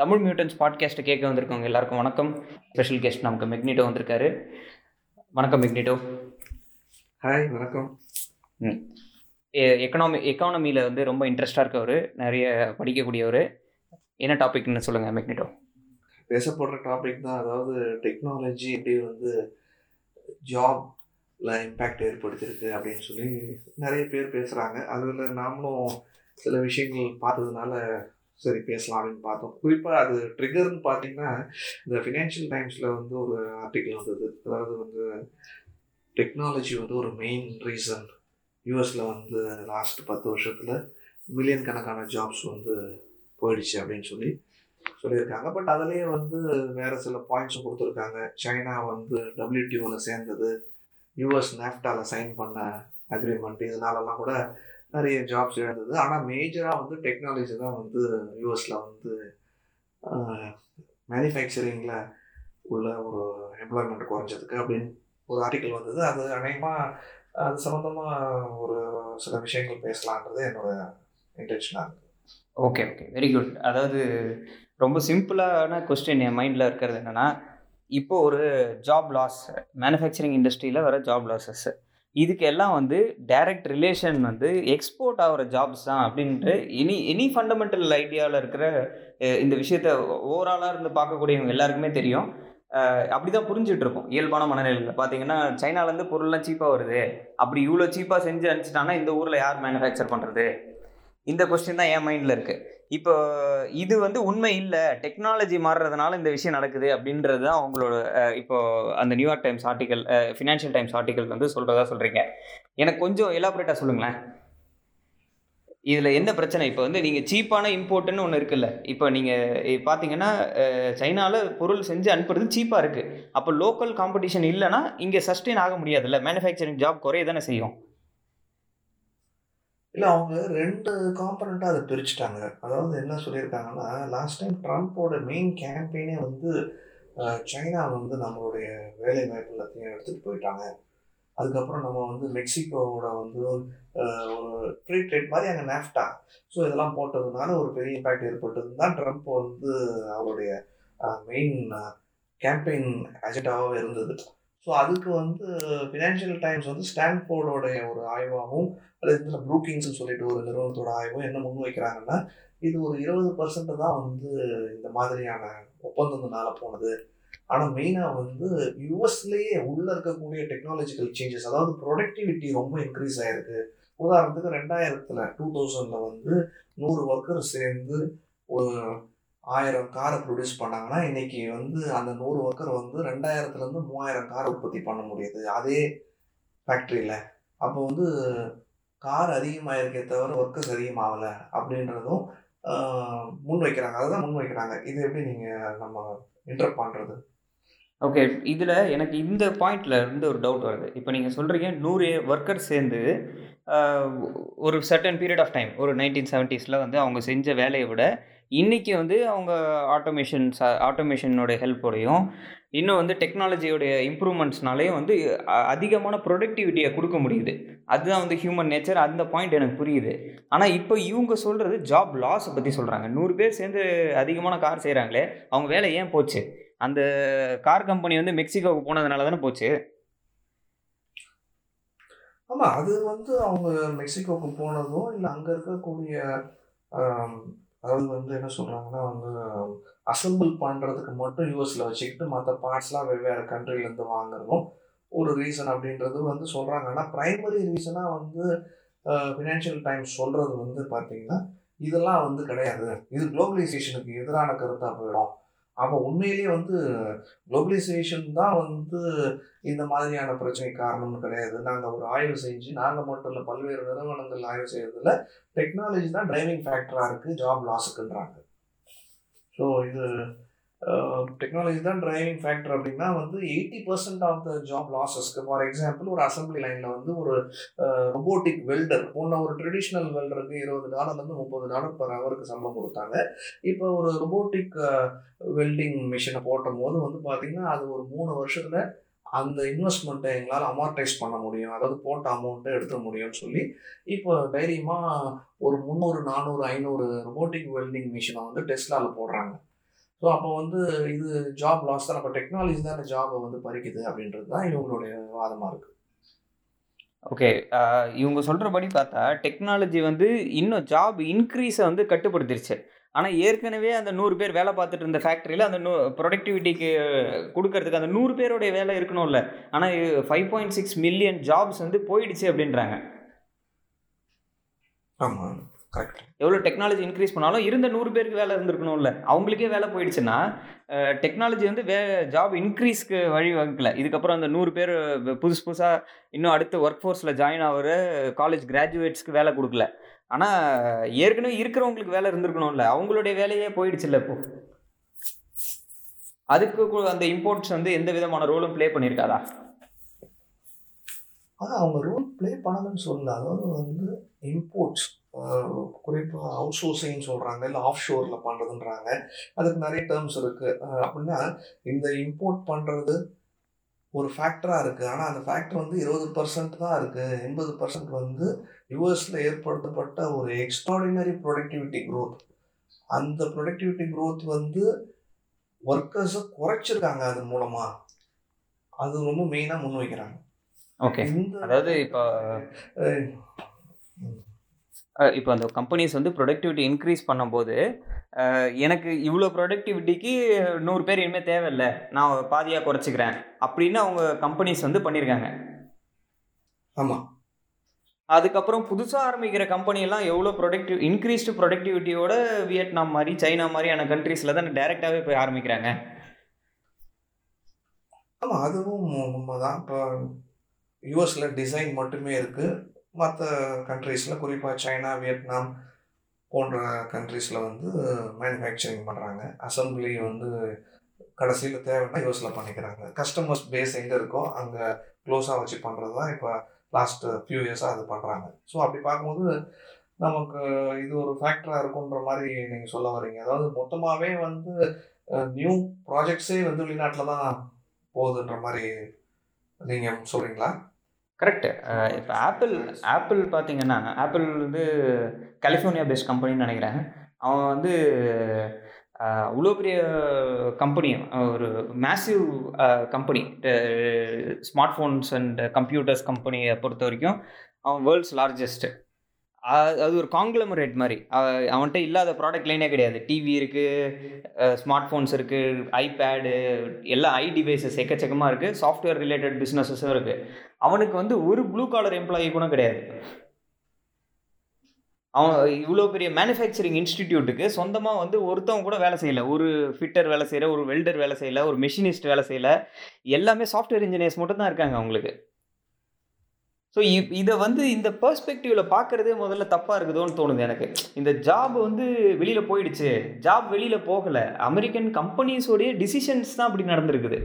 Tamil mutants பாட்காஸ்ட்டை கேட்க வந்திருக்கவங்க எல்லாருக்கும் வணக்கம். ஸ்பெஷல் கெஸ்ட் நமக்கு மெக்னிட்டோ வந்திருக்காரு. வணக்கம் மெக்னிட்டோ ஹாய் வணக்கம். எக்கனாமி எக்கானமியில் வந்து ரொம்ப இன்ட்ரெஸ்டாக இருக்கவர் நிறைய படிக்கக்கூடியவர். என்ன டாபிக்னு சொல்லுங்கள் மெக்னிட்டோ பேசப்படுற டாபிக் தான் அதாவது டெக்னாலஜி எப்படி வந்து ஜாப்ல இம்பேக்ட் ஏற்படுத்தியிருக்கு அப்படின்னு சொல்லி நிறைய பேர் பேசுகிறாங்க அதில் நாமளும் சில விஷயங்கள் பார்த்ததுனால சரி பேசலாம் அப்படின்னு பார்த்தோம். குறிப்பாக அது ட்ரிகர்னு பார்த்தீங்கன்னா இந்த ஃபினான்ஷியல் டைம்ஸில் வந்து ஒரு ஆர்டிக்கல் வந்தது. அதாவது வந்து டெக்னாலஜி வந்து ஒரு மெயின் ரீசன் யூஎஸில் வந்து லாஸ்ட் பத்து வருஷத்தில் மில்லியன் கணக்கான ஜாப்ஸ் வந்து போயிடுச்சு அப்படின்னு சொல்லி சொல்லியிருக்காங்க. பட் அதுலேயே வந்து வேறு சில பாயிண்ட்ஸும் கொடுத்துருக்காங்க. சைனா வந்து டபிள்யூடிஓவில் சேர்ந்தது யூஎஸ் நேஃப்டாவில் சைன் பண்ண அக்ரிமெண்ட் இதனாலலாம் கூட நிறைய ஜாப்ஸ் இழந்தது. ஆனால் மேஜராக வந்து டெக்னாலஜி தான் வந்து யூஎஸில் வந்து மேனுஃபேக்சரிங்கில் உள்ள ஒரு எம்ப்ளாய்மெண்ட் குறைஞ்சதுக்கு அப்படின்னு ஒரு ஆர்டிக்கல் வந்தது. அது அநேகமாக அது சம்மந்தமாக ஒரு சில விஷயங்கள் பேசலான்றது என்னோட இன்டென்ஷனாக இருக்குது ஓகே ஓகே வெரி குட் அதாவது ரொம்ப சிம்பிளான கொஸ்டின் என் மைண்டில் இருக்கிறது என்னென்னா இப்போ ஒரு ஜாப் லாஸ் மேனுஃபேக்சரிங் இண்டஸ்ட்ரியில் வர ஜாப் லாஸஸ் இதுக்கு எல்லாம் வந்து டைரக்ட் ரிலேஷன் வந்து எக்ஸ்போர்ட் ஆகிற ஜாப்ஸ் தான் அப்படின்ட்டு எனி எனி ஃபண்டமெண்டல் ஐடியாவில் இருக்கிற இந்த விஷயத்த ஓவராலாக இருந்து பார்க்கக்கூடியவங்க எல்லாருக்குமே தெரியும். அப்படி தான் புரிஞ்சிட்ருக்கோம் இயல்பான மனநிலையில். பார்த்தீங்கன்னா சைனாலேருந்து பொருள்லாம் சீப்பாக வருது. அப்படி இவ்வளோ சீப்பாக செஞ்சு அனுப்பிச்சிட்டாங்கன்னா இந்த ஊரில் யார் மேனுஃபேக்சர் பண்ணுறது இந்த கொஸ்டின் தான் என் மைண்டில் இருக்குது இப்போ இது வந்து உண்மை இல்லை. டெக்னாலஜி மாறுறதுனால இந்த விஷயம் நடக்குது அப்படின்றது தான் அவங்களோட இப்போ அந்த New York Times article Financial Times article வந்து சொல்கிறதா சொல்கிறீங்க எனக்கு கொஞ்சம் எலாபரேட்டாக சொல்லுங்களேன். இதில் என்ன பிரச்சனை? இப்போ வந்து நீங்கள் சீப்பான இம்போர்ட்டுன்னு ஒன்று இருக்குல்ல. இப்போ நீங்கள் பார்த்தீங்கன்னா சைனாவில் பொருள் செஞ்சு அனுப்புறது சீப்பாக இருக்குது அப்போ லோக்கல் காம்படிஷன் இல்லைன்னா இங்கே சஸ்டெயின் ஆக முடியாதுல்ல. மேனுஃபேக்சரிங் ஜாப் குறைய தானே செய்யும். இல்லை அவங்க ரெண்டு காம்பனண்ட்டாக அதை பிரிச்சுட்டாங்க. அதாவது என்ன சொல்லியிருக்காங்கன்னா லாஸ்ட் டைம் ட்ரம்ப்போட மெயின் கேம்பெயினே வந்து சைனா வந்து நம்மளுடைய வேலை வாய்ப்பு எல்லாத்தையும் எடுத்துகிட்டு போயிட்டாங்க. அதுக்கப்புறம் நம்ம வந்து மெக்சிகோவோட வந்து ஒரு ஃப்ரீ ட்ரேட் மாதிரி அங்கே நேஃப்டா ஸோ இதெல்லாம் போட்டதுனால ஒரு பெரிய இம்பேக்ட் ஏற்பட்டது தான் ட்ரம்ப் வந்து அவருடைய மெயின் கேம்பெயின் அஜெண்டாவாக இருந்தது. ஸோ அதுக்கு வந்து ஃபினான்ஷியல் டைம்ஸ் வந்து ஸ்டான்ஃபோர்டோடைய ஒரு ஆய்வாகவும் அல்லது இதில் ப்ரூக்கிங்ஸ்னு சொல்லிட்டு ஒரு நிறுவனத்தோட ஆய்வும் என்ன முன் வைக்கிறாங்கன்னா இது ஒரு இருபது பர்சன்ட் தான் வந்து இந்த மாதிரியான ஒப்பந்தத்தினால போனது. ஆனால் மெயினாக வந்து யூஎஸ்லேயே உள்ளே இருக்கக்கூடிய டெக்னாலஜிக்கல் சேஞ்சஸ் அதாவது ப்ரொடக்டிவிட்டி ரொம்ப இன்க்ரீஸ் ஆகிருக்கு உதாரணத்துக்கு ரெண்டாயிரத்தில் டூ தௌசண்டில் வந்து நூறு ஒர்க்கர் சேர்ந்து ஒரு ஆயிரம் காரை ப்ரொடியூஸ் பண்ணாங்கன்னா இன்னைக்கு வந்து அந்த நூறு ஒர்க்கர் வந்து ரெண்டாயிரத்துலேருந்து மூவாயிரம் கார் உற்பத்தி பண்ண முடியுது. அதே ஃபேக்ட்ரியில் அப்போ வந்து கார் அதிகமாயிருக்கே தவிர ஒர்க்கர்ஸ் அதிகமாகலை அப்படின்றதும் முன் வைக்கிறாங்க. அதுதான் முன் வைக்கிறாங்க. இது எப்படி நீங்கள் நம்ம இன்டர் பண்ணுறது ஓகே இதில் எனக்கு இந்த பாயிண்டில் இருந்து ஒரு டவுட் வருது. இப்போ நீங்கள் சொல்கிறீங்க நூறு ஒர்க்கர் சேர்ந்து ஒரு சர்டன் பீரியட் ஆஃப் டைம் ஒரு நைன்டீன் செவன்ட்டீஸில் வந்து அவங்க செஞ்ச வேலையை விட இன்றைக்கி வந்து அவங்க ஆட்டோமேஷன்ஸ் ஆட்டோமேஷனோட ஹெல்ப்போடையும் இன்னும் வந்து டெக்னாலஜியோடைய இம்ப்ரூவ்மெண்ட்ஸ்னாலேயும் வந்து அதிகமான ப்ரொடக்டிவிட்டியை கொடுக்க முடியுது. அதுதான் வந்து ஹியூமன் நேச்சர் அந்த பாயிண்ட் எனக்கு புரியுது. ஆனால் இப்போ இவங்க சொல்கிறது ஜாப் லாஸை பற்றி சொல்கிறாங்க நூறு பேர் சேர்ந்து அதிகமான கார் செய்கிறாங்களே அவங்க வேலை ஏன் போச்சு? அந்த கார் கம்பெனி வந்து மெக்சிகோவுக்கு போனதுனால தானே போச்சு? ஆமாம் அது வந்து அவங்க மெக்சிகோவுக்கு போனதும் இல்லை அங்கே இருக்கக்கூடிய அதாவது வந்து என்ன சொல்கிறாங்கன்னா வந்து அசம்பிள் பண்ணுறதுக்கு மட்டும் யூஎஸில் வச்சுக்கிட்டு மற்ற பார்ட்ஸ்லாம் வெவ்வேறு கண்ட்ரிலேருந்து வாங்குறதும் ஒரு ரீசன் அப்படின்றது வந்து சொல்கிறாங்க ஆனால் ப்ரைமரி ரீசனாக வந்து ஃபினான்ஷியல் டைம்ஸ் சொல்கிறது வந்து பார்த்திங்கன்னா இதெல்லாம் வந்து கிடையாது. இது குளோபலைசேஷனுக்கு எதிரான கருத்தாக போயிடும். அப்போ உண்மையிலேயே வந்து குளோபலைசேஷன் தான் வந்து இந்த மாதிரியான பிரச்சனை காரணம்னு கிடையாது. நாங்கள் ஒரு ஆய்வு செஞ்சு நாங்கள் மட்டும் இல்லை பல்வேறு நிறுவனங்கள் ஆய்வு செய்கிறதுல டெக்னாலஜி தான் டிரைவிங் ஃபேக்டராக இருக்குது ஜாப் லாஸுக்குன்றாங்க ஸோ இது டெக்னாலஜி தான் டிரைவிங் ஃபேக்டர் அப்படின்னா வந்து eighty percent of the job லாஸஸ்க்கு for example ஒரு அசம்பிளி லைனில் வந்து ஒரு ரொபோட்டிக் வெல்டர் முன்ன ஒரு ட்ரெடிஷ்னல் வெல்டருக்கு இருபது டாலர்லேருந்து முப்பது டாலர் பர் ஹவருக்கு சம்பளம் கொடுத்தாங்க. இப்போ ஒரு ரொபோட்டிக் வெல்டிங் மிஷினை போட்டும் போது வந்து பார்த்திங்கன்னா அது ஒரு மூணு வருஷத்தில் அந்த இன்வெஸ்ட்மெண்ட்டை எங்களால் அமார்டைஸ் பண்ண முடியும். அதாவது போட்ட அமௌண்ட்டை எடுத்துட முடியும்னு சொல்லி இப்போ தைரியமாக ஒரு முந்நூறு நானூறு ஐநூறு ரொபோட்டிக் வெல்டிங் மிஷினை வந்து டெஸ்லாவில் போடுறாங்க. ஸோ அப்போ வந்து இது ஜாப் லாஸ் தான். அப்போ டெக்னாலஜி தான் ஜாபை வந்து பறிக்குது அப்படின்றது தான் இவங்களுடைய வாதமாக இருக்குது ஓகே இவங்க சொல்கிறபடி பார்த்தா டெக்னாலஜி வந்து இன்னும் ஜாப் இன்க்ரீஸை வந்து கட்டுப்படுத்திருச்சு. ஆனால் ஏற்கனவே அந்த நூறு பேர் வேலை பார்த்துட்டு இருந்த ஃபேக்ட்ரியில் அந்த நூ ப்ரொடக்டிவிட்டிக்கு கொடுக்கறதுக்கு அந்த நூறு பேருடைய வேலை இருக்கணும்ல. ஆனால் five point six million jobs வந்து போயிடுச்சு அப்படின்றாங்க. ஆமாம் கரெக்ட் எவ்வளோ டெக்னாலஜி இன்க்ரீஸ் பண்ணாலும் இருந்த நூறு பேருக்கு வேலை இருந்திருக்கணும்ல. அவங்களுக்கே வேலை போயிடுச்சுன்னா டெக்னாலஜி வந்து வே ஜாப் இன்க்ரீஸ்க்கு வழி வகுக்கல. இதுக்கப்புறம் அந்த நூறு பேர் புதுசு புதுசாக இன்னும் அடுத்து ஒர்க் ஃபோர்ஸில் ஜாயின் ஆகிற காலேஜ் கிராஜுவேட்ஸ்க்கு வேலை கொடுக்கல. ஆனால் ஏற்கனவே இருக்கிறவங்களுக்கு வேலை இருந்திருக்கணும்ல. அவங்களுடைய வேலையே போயிடுச்சுல்ல இப்போ. அதுக்கு அந்த இம்போர்ட்ஸ் வந்து எந்த விதமான ரோலும் ப்ளே பண்ணியிருக்காதா? ஆனால் அவங்க ரோல் ப்ளே பண்ணலன்னு சொல்லல அதாவது வந்து இம்போர்ட்ஸ் குறிப்பாக அவுட் சோர்சிங் சொல்கிறாங்க இல்லை ஆஃப் ஷோரில் பண்ணுறதுன்றாங்க அதுக்கு நிறைய டேர்ம்ஸ் இருக்குது அப்படின்னா இந்த இம்போர்ட் பண்ணுறது ஒரு ஃபேக்டராக இருக்குது ஆனால் அந்த ஃபேக்டர் வந்து இருபது பர்சன்ட் தான் இருக்குது எண்பது பர்சன்ட் வந்து யூஎஸில் ஏற்படுத்தப்பட்ட ஒரு எக்ஸ்ட்ராடினரி ப்ரொடக்டிவிட்டி growth. அந்த ப்ரொடக்டிவிட்டி growth வந்து ஒர்க்கர்ஸை குறைச்சிருக்காங்க அது மூலமாக அது ரொம்ப மெயினாக முன்வைக்கிறாங்க. ஓகே இந்த அதாவது இப்போ இப்போ அந்த கம்பெனிஸ் வந்து ப்ரொடக்டிவிட்டி இன்க்ரீஸ் பண்ணும்போது எனக்கு இவ்வளோ ப்ரொடக்டிவிட்டிக்கு நூறு பேர் இனிமேல் தேவையில்லை. நான் பாதியாக குறைச்சிக்கிறேன். அப்படின்னு அவங்க கம்பெனிஸ் வந்து பண்ணியிருக்காங்க ஆமாம் அதுக்கப்புறம் புதுசாக ஆரம்பிக்கிற எல்லாம் எவ்வளோ ப்ரொடக்டிவ் இன்க்ரீஸ்டு ப்ரொடக்டிவிட்டியோட வியட்நாம் மாதிரி சைனா மாதிரியான கண்ட்ரீஸில் தான் டேரெக்டாகவே போய் ஆரம்பிக்கிறாங்க. ஆமாம் அதுவும் உண்மைதான். இப்போ யூஎஸில் டிசைன் மட்டுமே இருக்குது மற்ற கண்ட்ரீஸில் குறிப்பாக சைனா வியட்நாம் போன்ற கண்ட்ரீஸில் வந்து மேனுஃபேக்சரிங் பண்ணுறாங்க அசம்பிளி வந்து கடைசியில் தேவைன்னா யூஸில் பண்ணிக்கிறாங்க. கஸ்டமர்ஸ் பேஸ் எங்கே இருக்கோ அங்கே க்ளோஸாக வச்சு பண்ணுறது தான் இப்போ லாஸ்ட் ஃபியூ இயர்ஸாக அது பண்ணுறாங்க ஸோ அப்படி பார்க்கும்போது நமக்கு இது ஒரு ஃபேக்டராக இருக்குன்ற மாதிரி நீங்கள் சொல்ல வர்றீங்க. அதாவது மொத்தமாகவே வந்து நியூ ப்ராஜெக்ட்ஸே வந்து வெளிநாட்டில் தான் போகுதுன்ற மாதிரி நீங்கள் சொல்கிறீங்களா கரெக்டு இப்போ ஆப்பிள் ஆப்பிள் பார்த்தீங்கன்னா ஆப்பிள் வந்து கலிஃபோர்னியா பேஸ்ட் கம்பெனின்னு நினைக்கிறேன். அவன் வந்து அவ்வளோ பெரிய கம்பெனி ஒரு massive company smart phones and computers கம்பெனியை பொறுத்த வரைக்கும் அவன் வேர்ல்ட்ஸ் லார்ஜஸ்ட்டு அது ஒரு காங்க்ளமரேட் மாதிரி. அவ- அவன்கிட்ட இல்லாத ப்ராடக்ட் லைனே கிடையாது. டிவி இருக்குது ஸ்மார்ட் ஃபோன்ஸ் இருக்குது ஐபேடு எல்லா ஐ டிவைசஸ் எக்கச்சக்கமாக இருக்குது சாஃப்ட்வேர் ரிலேட்டட் பிஸ்னஸஸும் இருக்குது அவனுக்கு வந்து ஒரு ப்ளூ காலர் எம்ப்ளாயி கூட கிடையாது. அவன் இவ்வளோ பெரிய மேனுஃபேக்சரிங் இன்ஸ்டிடியூட்டுக்கு சொந்தமாக வந்து ஒருத்தவங்க கூட வேலை செய்யலை. ஒரு ஃபிட்டர் வேலை செய்யல ஒரு வெல்டர் வேலை செய்யல ஒரு மெஷினிஸ்ட் வேலை செய்யல. எல்லாமே சாஃப்ட்வேர் இன்ஜினியர்ஸ் மட்டும் தான் இருக்காங்க அவங்களுக்கு. ஸோ இதை வந்து இந்த பெர்ஸ்பெக்டிவில் பார்க்குறதே முதல்ல தப்பாக இருக்குதோன்னு தோணுது எனக்கு. இந்த ஜாப் வந்து வெளியில் போயிடுச்சு. ஜாப் வெளியில் போகலை. அமெரிக்கன் கம்பெனிஸோடைய டிசிஷன்ஸ் தான் அப்படி நடந்திருக்குது.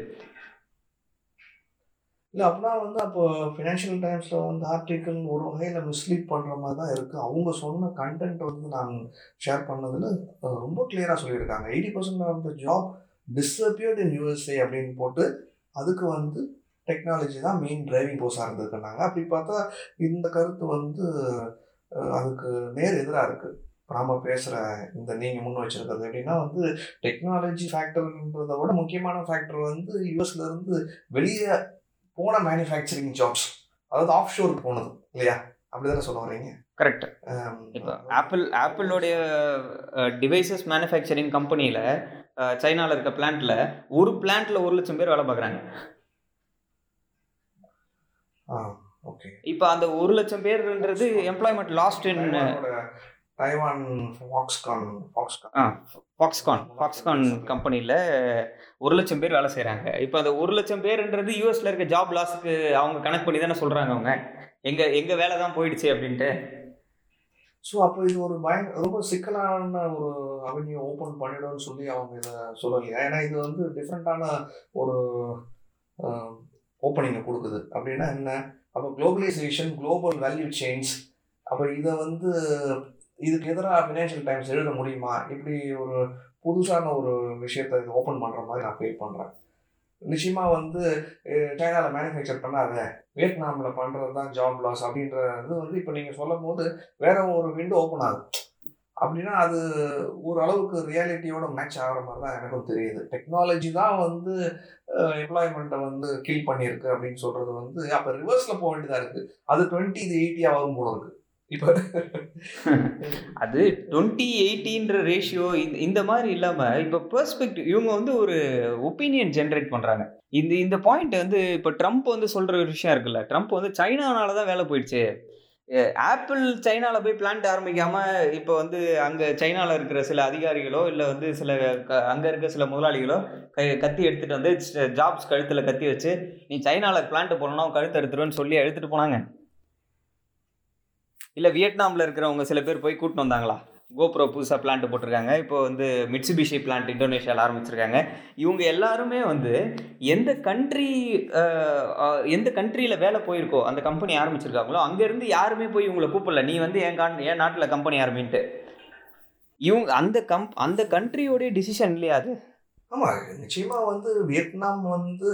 இல்லை அப்படின்னா வந்து அப்போ ஃபினான்ஷியல் டைம்ஸில் வந்து ஆர்டிக்கல் ஒரு வகையில் மிஸ்லீட் பண்ணுற மாதிரி தான் இருக்குது அவங்க சொன்ன கண்டென்ட் வந்து நான் ஷேர் பண்ணதில் ரொம்ப கிளியராக சொல்லியிருக்காங்க. Eighty percent of the job disappeared in USA அப்படின்னு போட்டு அதுக்கு வந்து டெக்னாலஜி தான் மெயின் டிரைவிங் போஸாக இருந்திருக்குனாங்க. அப்படி பார்த்தா இந்த கருத்து வந்து அதுக்கு நேர் எதிராக இருக்குது இப்போ நாம் பேசுகிற இந்த நீங்கள் முன் வச்சிருக்கிறது எப்படின்னா வந்து டெக்னாலஜி ஃபேக்டர்ன்றதை விட முக்கியமான ஃபேக்டர் வந்து யூஎஸ்லேருந்து வெளியே போன மேனுஃபேக்சரிங் ஜாப்ஸ் அதாவது ஆஃப் ஷோருக்கு போனது இல்லையா? அப்படிதானே சொல்ல வரீங்க கரெக்ட் இப்போ ஆப்பிள் ஆப்பிளோடைய டிவைசஸ் மேனுஃபேக்சரிங் கம்பெனியில் சைனாவில் இருக்க பிளான்ட்டில் ஒரு பிளான்ட்டில் ஒரு லட்சம் பேர் வேலை பார்க்குறாங்க. ஆ ஓகே இப்போ அந்த ஒரு லட்சம் பேர்ன்றது employment lost in Taiwan Foxconn Foxconn ah Foxconn Foxconn கம்பெனியில் ஒரு லட்சம் பேர் வேலை செய்கிறாங்க இப்போ அந்த ஒரு லட்சம் பேருன்றது யூஎஸில் இருக்க ஜாப் லாஸுக்கு அவங்க கணக்கு பண்ணி தானே சொல்கிறாங்க அவங்க. எங்கள் எங்கள் வேலை தான் போயிடுச்சு அப்படின்ட்டு. ஸோ அப்போ இது ஒரு பயங்க ரொம்ப சிக்கலான ஒரு அவென்யூ ஓப்பன் பண்ணிடும்னு சொல்லி அவங்க இதை சொல்லலையா? ஏன்னா இது வந்து டிஃப்ரெண்ட்டான ஒரு ஓப்பனிங்கை கொடுக்குது. அப்படின்னா என்ன? அப்போ குளோபலைசேஷன் குளோபல் வேல்யூ சேஞ்ச் அப்போ இதை வந்து இதுக்கு எதிராக ஃபினான்ஷியல் டைம்ஸ் எழுத முடியுமா? இப்படி ஒரு புதுசான ஒரு விஷயத்தை இது ஓப்பன் பண்ணுற மாதிரி நான் ஃபீல் பண்ணுறேன் நிச்சயமாக வந்து சைனாவில் மேனுஃபேக்சர் பண்ணாத வியட்நாமில் பண்ணுறது தான் ஜாப் லாஸ் அப்படின்றது வந்து இப்போ நீங்கள் சொல்லும் போது வேற ஒரு விண்டோ ஓப்பன் ஆகுது. அப்படின்னா அது ஓரளவுக்கு ரியாலிட்டியோட மேட்ச் ஆகிற மாதிரி தான் எனக்கும் தெரியுது. டெக்னாலஜி தான் வந்து எம்ப்ளாய்மெண்ட்டை வந்து கில் பண்ணியிருக்கு அப்படின்னு சொல்கிறது வந்து அப்போ ரிவர்ஸில் போக வேண்டியதாக இருக்குது அது டுவெண்ட்டி இது எயிட்டியாக வரும் போல இருக்குது இப்போ அது டுவெண்ட்டி எயிட்டின்ற ரேஷியோ இந்த இந்த மாதிரி இல்லாமல் இப்போ பெர்ஸ்பெக்டிவ் இவங்க வந்து ஒரு ஒப்பீனியன் ஜென்ரேட் பண்ணுறாங்க இந்த இந்த பாயிண்ட் வந்து இப்போ ட்ரம்ப் வந்து சொல்கிற ஒரு விஷயம் இருக்குல்ல ட்ரம்ப் வந்து சைனானால தான் வேலை போயிடுச்சு. ஆப்பிள் சைனாவில் போய் பிளான்ட் ஆரம்பிக்காமல் இப்போ வந்து அங்கே சைனாவில் இருக்கிற சில அதிகாரிகளோ இல்லை வந்து சில க அங்கே இருக்கிற சில முதலாளிகளோ கை கத்தி எடுத்துகிட்டு வந்து ஜாப்ஸ் கழுத்தில் கத்தி வச்சு நீ சைனாவில் பிளான்ட் போனோன்னா கழுத்து எடுத்துருவேன்னு சொல்லி எடுத்துகிட்டு போனாங்க. இல்லை வியட்நாமில் இருக்கிறவங்க சில பேர் போய் கூட்டின்னு வந்தாங்களா? கோப்ரோ புதுசாக பிளான்ட் போட்டிருக்காங்க. இப்போ வந்து மிட்சுபிஷி பிளான்ட் இந்தோனேஷியாவில் ஆரம்பிச்சிருக்காங்க. இவங்க எல்லாருமே வந்து எந்த கண்ட்ரி எந்த கண்ட்ரியில் வேலை போயிருக்கோ அந்த கம்பெனி ஆரம்பிச்சிருக்காங்களோ அங்கேருந்து யாருமே போய் இவங்களை கூப்பிடல. நீ வந்து என் கான் என் நாட்டில் கம்பெனி ஆரம்பின்ட்டு. இவங்க அந்த கம் அந்த கண்ட்ரியோடைய டிசிஷன் இல்லையா அது? ஆமாம் நிச்சயமாக வந்து வியட்நாம் வந்து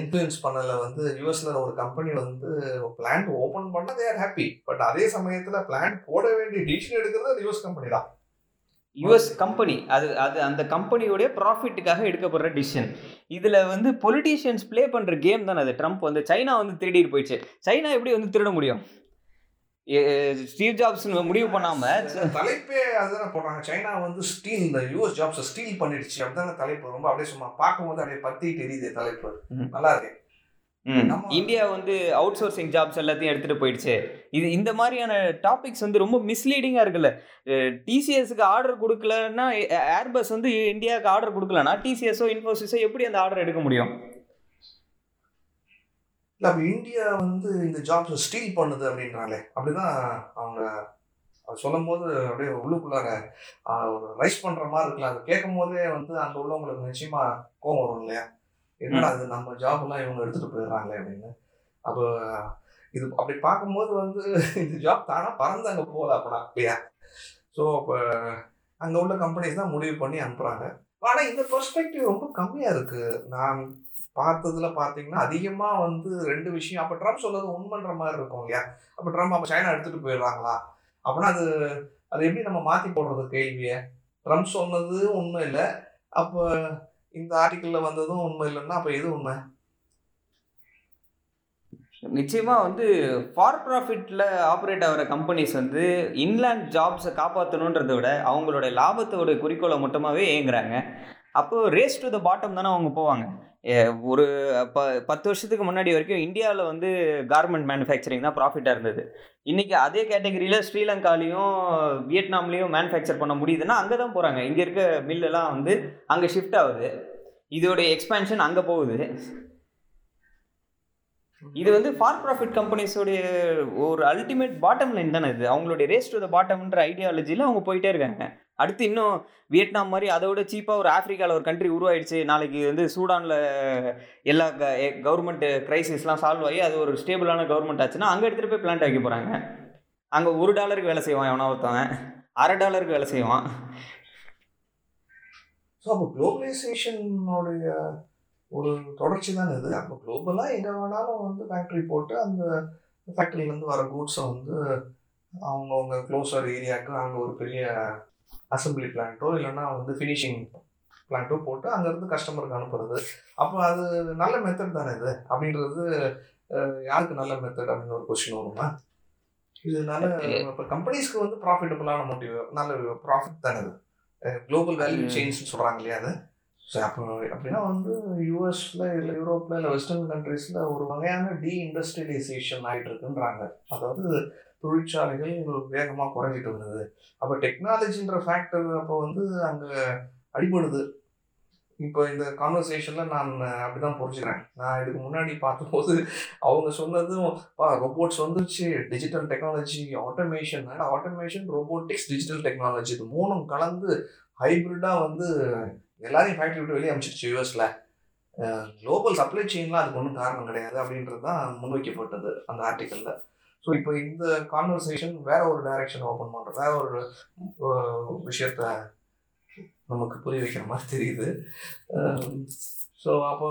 இன்ஃப்ளூயன்ஸ் பண்ணல. வந்து யூஎஸ்ல ஒரு கம்பெனி வந்து பிளான்ட் ஓப்பன் பண்ண தேர் ஹாப்பி பட் அதே சமயத்தில் பிளான்ட் போட வேண்டிய டிசிஷன் எடுக்கிறது யூஎஸ் கம்பெனி தான். யுஎஸ் கம்பெனி அது அது அந்த கம்பெனியோடைய ப்ராஃபிட்டுக்காக எடுக்கப்படுற டிசிஷன் இதில் வந்து பொலிட்டீஷியன்ஸ் ப்ளே பண்ணுற கேம் தானே அது. ட்ரம்ப் வந்து சைனா வந்து திருடிட்டு போயிடுச்சு. சைனா எப்படி வந்து திருட முடியும்? ஸ்டீவ் ஜாப்ஸ் முடிவு பண்ணாம தலைப்பே அதுதானே போடுறாங்க. சைனா வந்து ஸ்டீல் இந்த யூஎஸ் ஜாப்ஸ் ஸ்டீல் பண்ணிடுச்சு. அப்படிதானே தலைப்பு. ரொம்ப அப்படியே சும்மா பார்க்கும்போது அப்படியே பத்தி தெரியுது தலைப்பு. நல்லா இருக்கு. இந்தியா வந்து அவுட் சோர்சிங் ஜாப்ஸ் எல்லாத்தையும் எடுத்துகிட்டு போயிடுச்சு. இது இந்த மாதிரியான டாபிக்ஸ் வந்து ரொம்ப மிஸ்லீடிங்காக இருக்குல்ல. டிசிஎஸ்க்கு ஆர்டர் கொடுக்கலன்னா ஏர்பஸ் வந்து இந்தியாவுக்கு ஆர்டர் கொடுக்கலன்னா டிசிஎஸோ இன்ஃபோசிஸோ எப்படி அந்த ஆர்டர் எடுக்க முடியும்? இல்லை அப்போ இந்தியா வந்து இந்த ஜாப்ஸை ஸ்டீல் பண்ணுது அப்படின்றாங்களே அப்படிதான் அவங்க சொல்லும் போது அப்படியே உள்ளுக்குள்ளார ஒரு ரைஸ் பண்ணுற மாதிரி இருக்குல்ல. அதை கேட்கும் போதே வந்து அங்கே உள்ளவங்களுக்கு நிச்சயமாக கோவம் வரும் இல்லையா? என்னடா அது நம்ம ஜாப்லாம் இவங்க எடுத்துகிட்டு போயிடுறாங்களே அப்படின்னு. அப்போ இது அப்படி பார்க்கும்போது வந்து இந்த ஜாப் தானாக பறந்து அங்கே போகல அப்படா இல்லையா? ஸோ அப்போ அங்கே உள்ள கம்பெனிஸ் தான் முடிவு பண்ணி அனுப்புகிறாங்க ஆனால் இந்த பெர்ஸ்பெக்டிவ் ரொம்ப கம்மியாக இருக்குது நான் பார்த்ததுல பார்த்தீங்கன்னா அதிகமாக வந்து ரெண்டு விஷயம் அப்போ ட்ரம்ப் சொல்றது உண்மைன்ற மாதிரி இருக்கும் இல்லையா? அப்போ ட்ரம்ப் அப்போ சைனா எடுத்துகிட்டு போயிடுறாங்களா? அப்படின்னா அது அது எப்படி நம்ம மாற்றி போடுறது கேள்வியை? ட்ரம்ப் சொன்னது உண்மை இல்லை. அப்போ இந்த ஆர்டிக்கிளில் வந்ததும் உண்மை இல்லைன்னா அப்போ எது உண்மை? நிச்சயமாக வந்து ஃபார் ப்ராஃபிட்டில் ஆப்ரேட் ஆகிற கம்பெனிஸ் வந்து இன்லேண்ட் ஜாப்ஸை காப்பாற்றணுன்றத விட அவங்களோட லாபத்தோட குறிக்கோளை மட்டுமாவே ஏங்குறாங்க. அப்போது ரேஸ் டு த பாட்டம் தானே அவங்க போவாங்க. ஒரு ப பத்து வருஷத்துக்கு முன்னாடி வரைக்கும் இந்தியாவில் வந்து கார்மெண்ட் மேனுஃபேக்சரிங் தான் ப்ராஃபிட்டாக இருந்தது. இன்றைக்கி அதே கேட்டகரியில் ஸ்ரீலங்காலையும் வியட்நாம்லேயும் மேனுஃபேக்சர் பண்ண முடியுதுன்னா அங்கே தான் போகிறாங்க இங்கே இருக்க மில்லெல்லாம் வந்து அங்கே ஷிஃப்ட் ஆகுது. இதோடைய எக்ஸ்பேன்ஷன் அங்கே போகுது. இது வந்து ஃபார் ப்ராஃபிட் கம்பெனிஸோடைய ஒரு அல்டிமேட் பாட்டம் லைன் தானே இது. அவங்களுடைய ரேஸ் டு த பாட்டம்ன்ற ஐடியாலஜியில் அவங்க போயிட்டே இருக்காங்க. அடுத்து இன்னும் வியட்நாம் மாதிரி அதை விட சீப்பாக ஒரு ஆஃப்ரிக்காவில் ஒரு கண்ட்ரி உருவாயிடுச்சு. நாளைக்கு வந்து சூடானில் எல்லா க கவர்மெண்ட் க்ரைசிஸ்லாம் சால்வ் ஆகி அது ஒரு ஸ்டேபிளான கவர்மெண்ட் ஆச்சுன்னா அங்கே எடுத்துகிட்டு போய் பிளான்ட் வைக்க போகிறாங்க அங்கே ஒரு டாலருக்கு வேலை செய்வான் எவனா ஒருத்தவன். அரை டாலருக்கு வேலை செய்வான். ஸோ அப்போ குளோபலைசேஷனுடைய ஒரு தொடர்ச்சி தான் இது. அப்போ குளோபலாக எங்கே வேணாலும் வந்து ஃபேக்ட்ரி போட்டு அந்த ஃபேக்ட்ரியிலேருந்து வர கூட்ஸை வந்து அவங்கவுங்க க்ளோசர் ஏரியாவுக்கு அங்கே ஒரு பெரிய அசம்பிளி பிளான்ட்டோ இல்லைன்னா வந்து ஃபினிஷிங் பிளான்ட்டோ போட்டு அங்கேருந்து கஸ்டமருக்கு அனுப்புறது. அப்போ அது நல்ல மெத்தட் தானே இது? அப்படின்றது யாருக்கு நல்ல மெத்தட் அப்படின்னு ஒரு கொஸ்டின் வருமா? இது நல்ல இப்போ கம்பெனிஸ்க்கு வந்து ப்ராஃபிட்டபுளான மோட்டிவ் நல்ல ப்ராஃபிட் தானே இது. குளோபல் வேல்யூ சேஞ்ச்னு சொல்கிறாங்க இல்லையா அது? ஸோ அப்போ அப்படின்னா வந்து யூஎஸில் இல்லை யூரோப்பில் இல்லை வெஸ்டர்ன் கண்ட்ரீஸில் ஒரு வகையான டீ இண்டஸ்ட்ரியலைசேஷன் ஆகிட்டு இருக்குன்றாங்க அதாவது தொழிற்சாலைகள் வேகமாக குறைஞ்சிட்டு வருது. அப்போ டெக்னாலஜின்ற ஃபேக்டர் அப்போ வந்து அங்கே அடிபடுது. இப்போ இந்த கான்வர்சேஷனில் நான் அப்படி தான் புரிஞ்சுக்கிறேன். நான் இதுக்கு முன்னாடி பார்த்தபோது அவங்க சொன்னதும் பா ரோபோட்ஸ் வந்துருச்சு. Digital technology automation automation robotics digital technology இது மூணும் கலந்து ஹைப்ரிட்டாக வந்து எல்லாரையும் ஃபேக்ட்ரி விட்டு வெளியே அமைச்சிருச்சு யூஎஸில் குளோபல் சப்ளை செயின்லாம் அதுக்கு ஒன்றும் காரணம் கிடையாது அப்படின்றது தான் முன்வைக்கப்பட்டது அந்த ஆர்டிக்கலில் ஸோ இப்போ இந்த கான்வர்சேஷன் வேற ஒரு டைரக்ஷன் ஓப்பன் பண்ணுற வேற ஒரு விஷயத்த நமக்கு புரிய வைக்கிற மாதிரி தெரியுது. ஸோ அப்போ